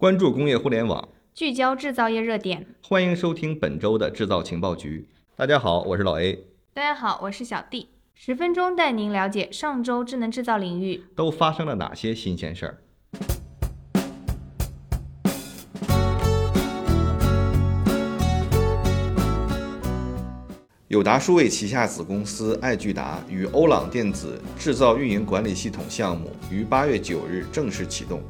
关注工业互联网，聚焦制造业热点。欢迎收听本周的制造情报局。大家好，我是老 A。大家好，我是小 D。十分钟带您了解上周智能制造领域都发生了哪些新鲜事儿。友达数位旗下子公司爱聚达与欧朗电子制造运营管理系统项目于八月九日正式启动。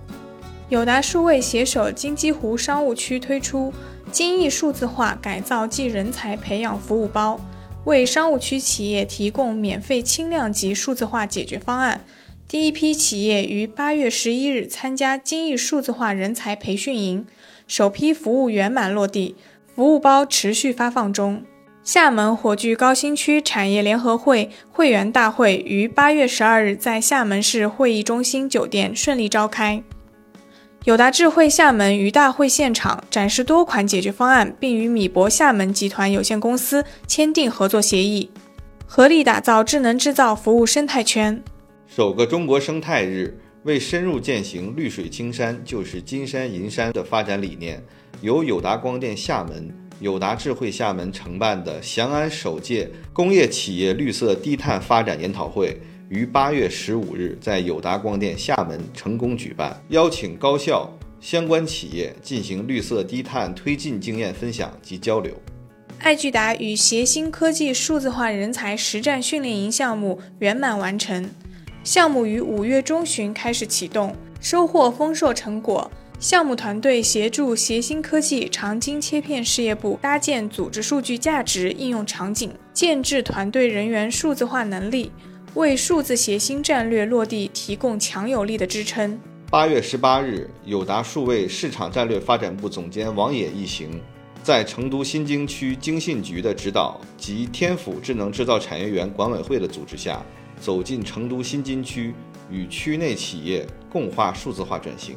友达数位携手金鸡湖商务区推出精益数字化改造暨人才培养服务包，为商务区企业提供免费轻量级数字化解决方案。第一批企业于八月十一日参加精益数字化人才培训营，首批服务圆满落地，服务包持续发放中。厦门火炬高新区产业联合会会员大会于八月十二日在厦门市会议中心酒店顺利召开。友达智慧厦门于大会现场展示多款解决方案，并与米博厦门集团有限公司签订合作协议，合力打造智能制造服务生态圈。首个中国生态日为深入践行“绿水青山就是金山银山”的发展理念，由友达光电厦门。友达智慧厦门承办的翔安首届工业企业绿色低碳发展研讨会于八月十五日在友达光电厦门成功举办，邀请高校相关企业进行绿色低碳推进经验分享及交流。爱聚达与协鑫科技数字化人才实战训练营项目圆满完成，项目于五月中旬开始启动，收获丰硕成果。项目团队协助协鑫科技长晶切片事业部搭建组织数据价值应用场景，建制团队人员数字化能力，为数字协鑫战略落地提供强有力的支撑。八月十八日，友达数位市场战略发展部总监王野一行，在成都新京区经信局的指导及天府智能制造产业园管委会的组织下，走进成都新津区，与区内企业共话数字化转型。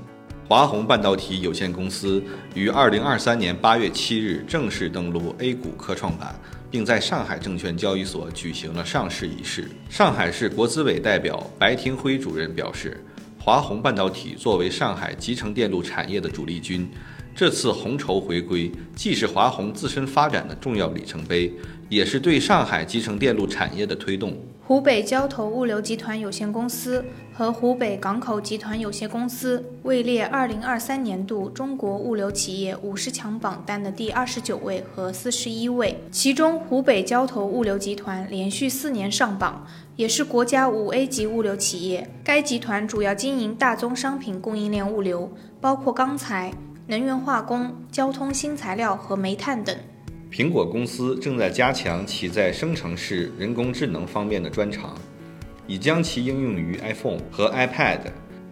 华虹半导体有限公司于二零二三年八月七日正式登陆 A 股科创板，并在上海证券交易所举行了上市仪式。上海市国资委代表白廷辉主任表示，华虹半导体作为上海集成电路产业的主力军，这次红筹回归既是华虹自身发展的重要里程碑，也是对上海集成电路产业的推动。湖北交投物流集团有限公司和湖北港口集团有限公司位列2023年度中国物流企业五十强榜单的第二十九位和四十一位，其中湖北交投物流集团连续四年上榜，也是国家五 A 级物流企业。该集团主要经营大宗商品供应链物流，包括钢材、能源化工、交通新材料和煤炭等。苹果公司正在加强其在生成式人工智能方面的专长，已将其应用于 iPhone 和 iPad。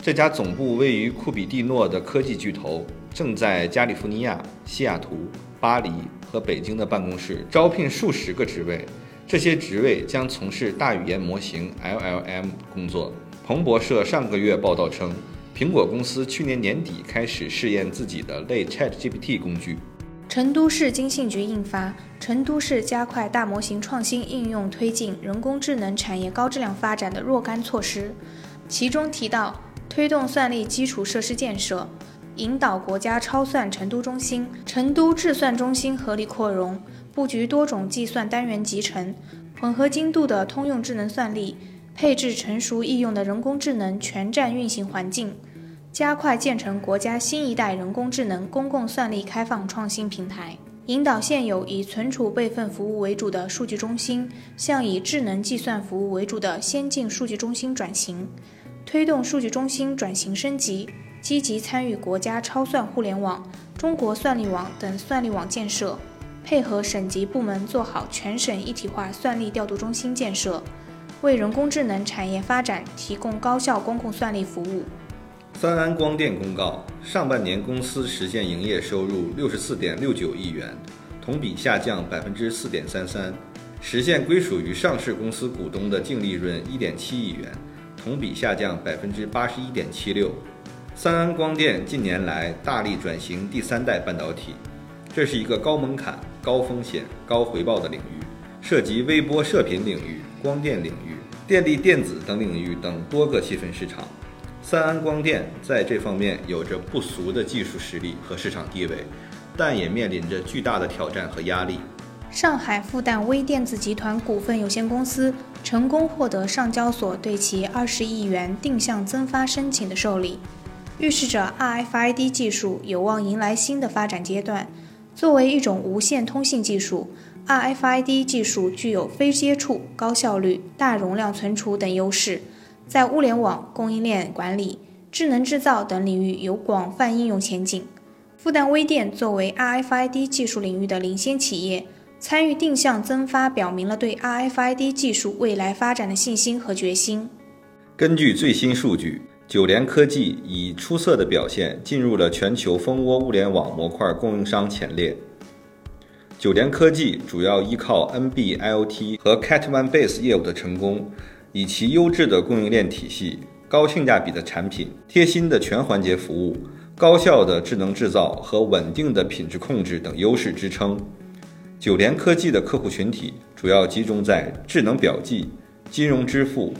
这家总部位于库比蒂诺的科技巨头正在加利福尼亚、西雅图、巴黎和北京的办公室招聘数十个职位，这些职位将从事大语言模型 LLM 工作。彭博社上个月报道称，苹果公司去年年底开始试验自己的类 ChatGPT 工具。成都市经信局印发《成都市加快大模型创新应用推进人工智能产业高质量发展的若干措施》，其中提到，推动算力基础设施建设，引导国家超算成都中心、成都智算中心合理扩容，布局多种计算单元集成、混合精度的通用智能算力，配置成熟易用的人工智能全站运行环境。加快建成国家新一代人工智能公共算力开放创新平台，引导现有以存储备份服务为主的数据中心向以智能计算服务为主的先进数据中心转型，推动数据中心转型升级，积极参与国家超算互联网、中国算力网等算力网建设，配合省级部门做好全省一体化算力调度中心建设，为人工智能产业发展提供高效公共算力服务。三安光电公告，上半年公司实现营业收入六十四点六九亿元，同比下降百分之四点三三，实现归属于上市公司股东的净利润一点七亿元，同比下降百分之八十一点七六。三安光电近年来大力转型第三代半导体，这是一个高门槛、高风险、高回报的领域，涉及微波射频领域、光电领域、电力电子等领域等多个细分市场。三安光电在这方面有着不俗的技术实力和市场地位，但也面临着巨大的挑战和压力。上海复旦微电子集团股份有限公司成功获得上交所对其二十亿元定向增发申请的受理，预示着 RFID 技术有望迎来新的发展阶段。作为一种无线通信技术，RFID 技术具有非接触、高效率、大容量存储等优势。在物联网、供应链管理、智能制造等领域有广泛应用前景。复旦微电作为 RFID 技术领域的领先企业，参与定向增发，表明了对 RFID 技术未来发展的信心和决心。根据最新数据，九联科技以出色的表现进入了全球蜂窝物联网模块供应商前列。九联科技主要依靠 NB-IoT 和 Cat One Base 业务的成功。以其优质的供应链体系、高性价比的产品、贴心的全环节服务、高效的智能制造和稳定的品质控制等优势支撑，九联科技的客户群体主要集中在智能表记、金融支付、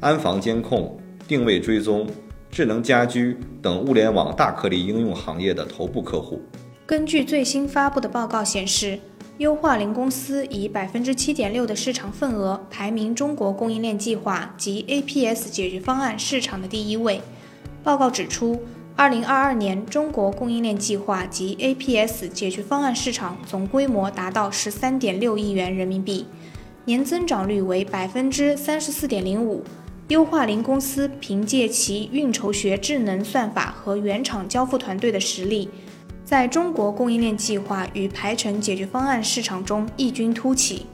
安防监控、定位追踪、智能家居等物联网大颗粒应用行业的头部客户。根据最新发布的报告显示。优化林公司以百分之七点六的市场份额排名中国供应链计划及 APS 解决方案市场的第一位。报告指出，二零二二年中国供应链计划及 APS 解决方案市场总规模达到十三点六亿元人民币，年增长率为百分之三十四点零五。优化林公司凭借其运筹学智能算法和原厂交付团队的实力。在中国供应链计划与排程解决方案市场中异军突起。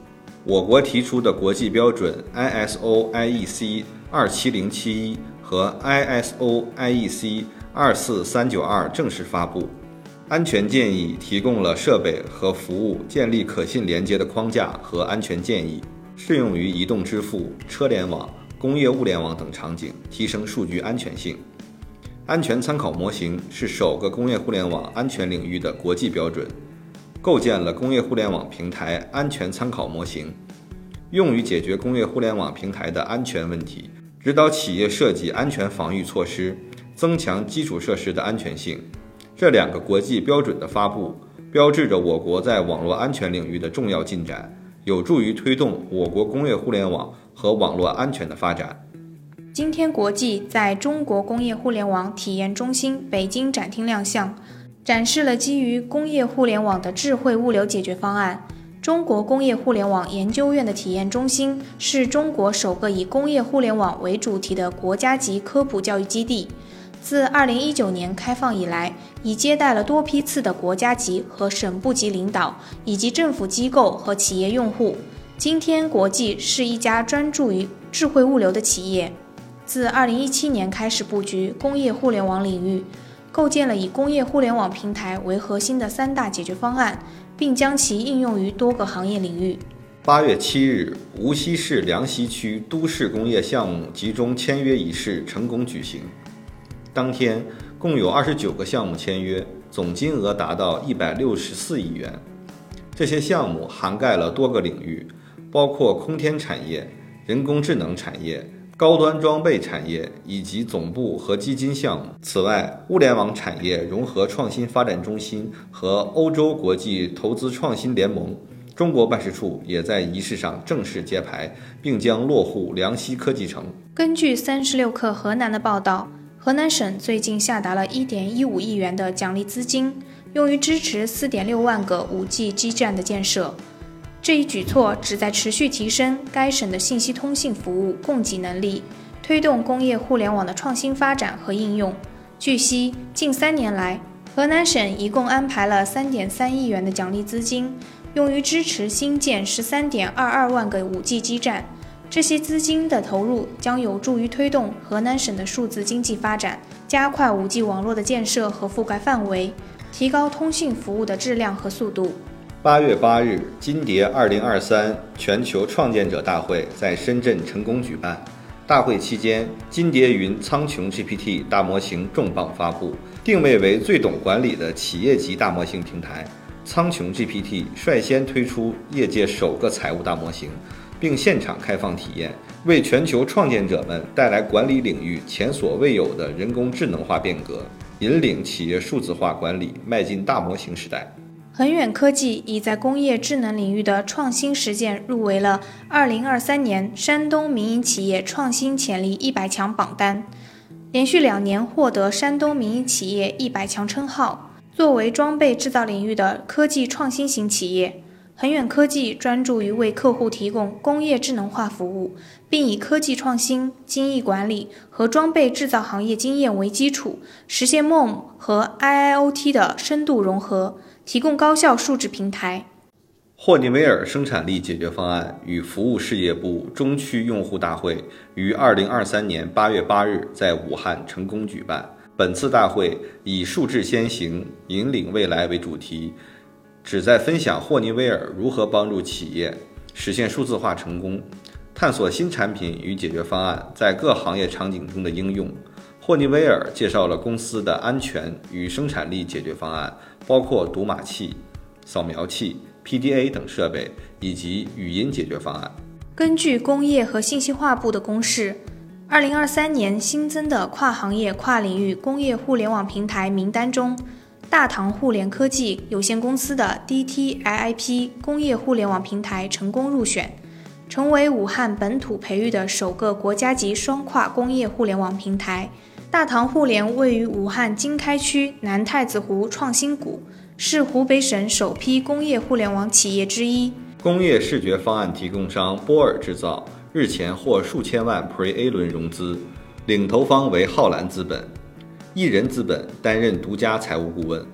我国提出的国际标准 ISO IEC 二七零七一和 ISO IEC 二四三九二正式发布，安全建议提供了设备和服务建立可信连接的框架和安全建议，适用于移动支付、车联网、工业物联网等场景，提升数据安全性。安全参考模型是首个工业互联网安全领域的国际标准，构建了工业互联网平台安全参考模型，用于解决工业互联网平台的安全问题，指导企业设计安全防御措施，增强基础设施的安全性。这两个国际标准的发布，标志着我国在网络安全领域的重要进展，有助于推动我国工业互联网和网络安全的发展。今天国际在中国工业互联网体验中心北京展厅亮相，展示了基于工业互联网的智慧物流解决方案。中国工业互联网研究院的体验中心是中国首个以工业互联网为主题的国家级科普教育基地。自2019年开放以来，已接待了多批次的国家级和省部级领导，以及政府机构和企业用户。今天国际是一家专注于智慧物流的企业。自2017年开始布局工业互联网领域，构建了以工业互联网平台为核心的三大解决方案，并将其应用于多个行业领域。八月七日，无锡市梁溪区都市工业项目集中签约仪式成功举行。当天，共有二十九个项目签约，总金额达到一百六十四亿元。这些项目涵盖了多个领域，包括空天产业、人工智能产业。高端装备产业以及总部和基金项目。此外，物联网产业融合创新发展中心和欧洲国际投资创新联盟中国办事处也在仪式上正式揭牌，并将落户梁溪科技城。根据三十六氪河南的报道，河南省最近下达了一点一五亿元的奖励资金，用于支持四点六万个五 G 基站的建设。这一举措旨在持续提升该省的信息通信服务供给能力，推动工业互联网的创新发展和应用。据悉，近三年来，河南省一共安排了三点三亿元的奖励资金，用于支持新建十三点二二万个五 G 基站。这些资金的投入将有助于推动河南省的数字经济发展，加快五 G 网络的建设和覆盖范围，提高通信服务的质量和速度。八月八日，金蝶二零二三全球创建者大会在深圳成功举办。大会期间，金蝶云苍穹 GPT 大模型重磅发布，定位为最懂管理的企业级大模型平台。苍穹 GPT 率先推出业界首个财务大模型，并现场开放体验，为全球创建者们带来管理领域前所未有的人工智能化变革，引领企业数字化管理迈进大模型时代。恒远科技已在工业智能领域的创新实践入围了2023年山东民营企业创新潜力一百强榜单，连续两年获得山东民营企业一百强称号。作为装备制造领域的科技创新型企业，恒远科技专注于为客户提供工业智能化服务，并以科技创新、精益管理和装备制造行业经验为基础，实现 MOM 和 IIoT 的深度融合，提供高效数字平台。霍尼韦尔生产力解决方案与服务事业部中区用户大会于二零二三年八月八日在武汉成功举办。本次大会以“数字先行，引领未来”为主题，旨在分享霍尼韦尔如何帮助企业实现数字化成功，探索新产品与解决方案在各行业场景中的应用。霍尼韦尔介绍了公司的安全与生产力解决方案，包括读码器、扫描器、PDA 等设备以及语音解决方案。根据工业和信息化部的公示。二零二三年新增的跨行业、跨领域工业互联网平台名单中，大唐互联科技有限公司的 DTIIP 工业互联网平台成功入选，成为武汉本土培育的首个国家级双跨工业互联网平台。大唐互联位于武汉经开区南太子湖创新谷，是湖北省首批工业互联网企业之一。工业视觉方案提供商波尔制造。日前获数千万 Pre-A 轮融资，领投方为浩蓝资本，一人资本担任独家财务顾问。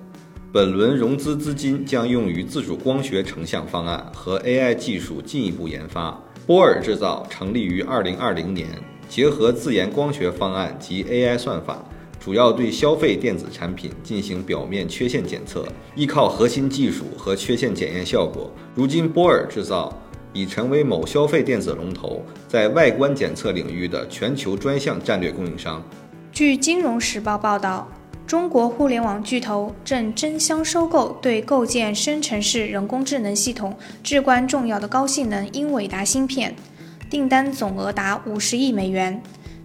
本轮融资资金将用于自主光学成像方案和 AI 技术进一步研发。波尔制造成立于2020年，结合自研光学方案及 AI 算法，主要对消费电子产品进行表面缺陷检测，依靠核心技术和缺陷检验效果。如今，波尔制造。已成为某消费电子龙头在外观检测领域的全球专项战略供应商。据《金融时报》报道，中国互联网巨头正争相收购对构建生成式人工智能系统至关重要的高性能英伟达芯片，订单总额达五十亿美元。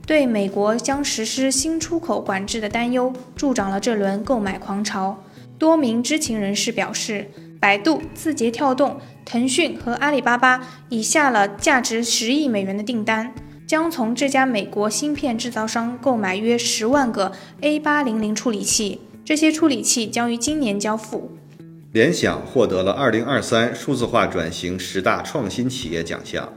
对美国将实施新出口管制的担忧，助长了这轮购买狂潮。多名知情人士表示。百度、字节跳动、腾讯和阿里巴巴已下了价值十亿美元的订单，将从这家美国芯片制造商购买约十万个 A 八零零处理器。这些处理器将于今年交付。联想获得了二零二三数字化转型十大创新企业奖项。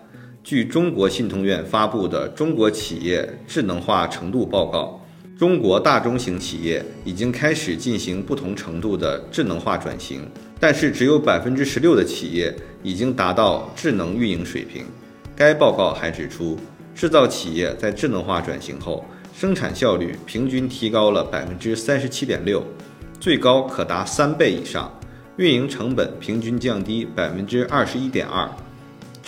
据中国信通院发布的《中国企业智能化程度报告》，中国大中型企业已经开始进行不同程度的智能化转型。但是，只有百分之十六的企业已经达到智能运营水平。该报告还指出，制造企业在智能化转型后，生产效率平均提高了百分之三十七点六，最高可达三倍以上；运营成本平均降低百分之二十一点二，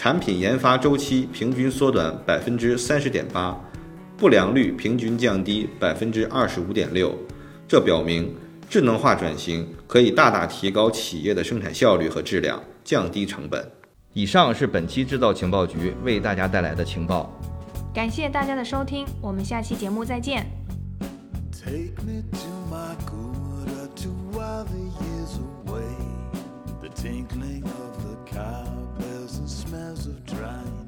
产品研发周期平均缩短百分之三十点八，不良率平均降低百分之二十五点六。这表明。智能化转型可以大大提高企业的生产效率和质量，降低成本。以上是本期制造情报局为大家带来的情报。感谢大家的收听，我们下期节目再见。Take me to my to while the years away. The tinkling of the and smells of drying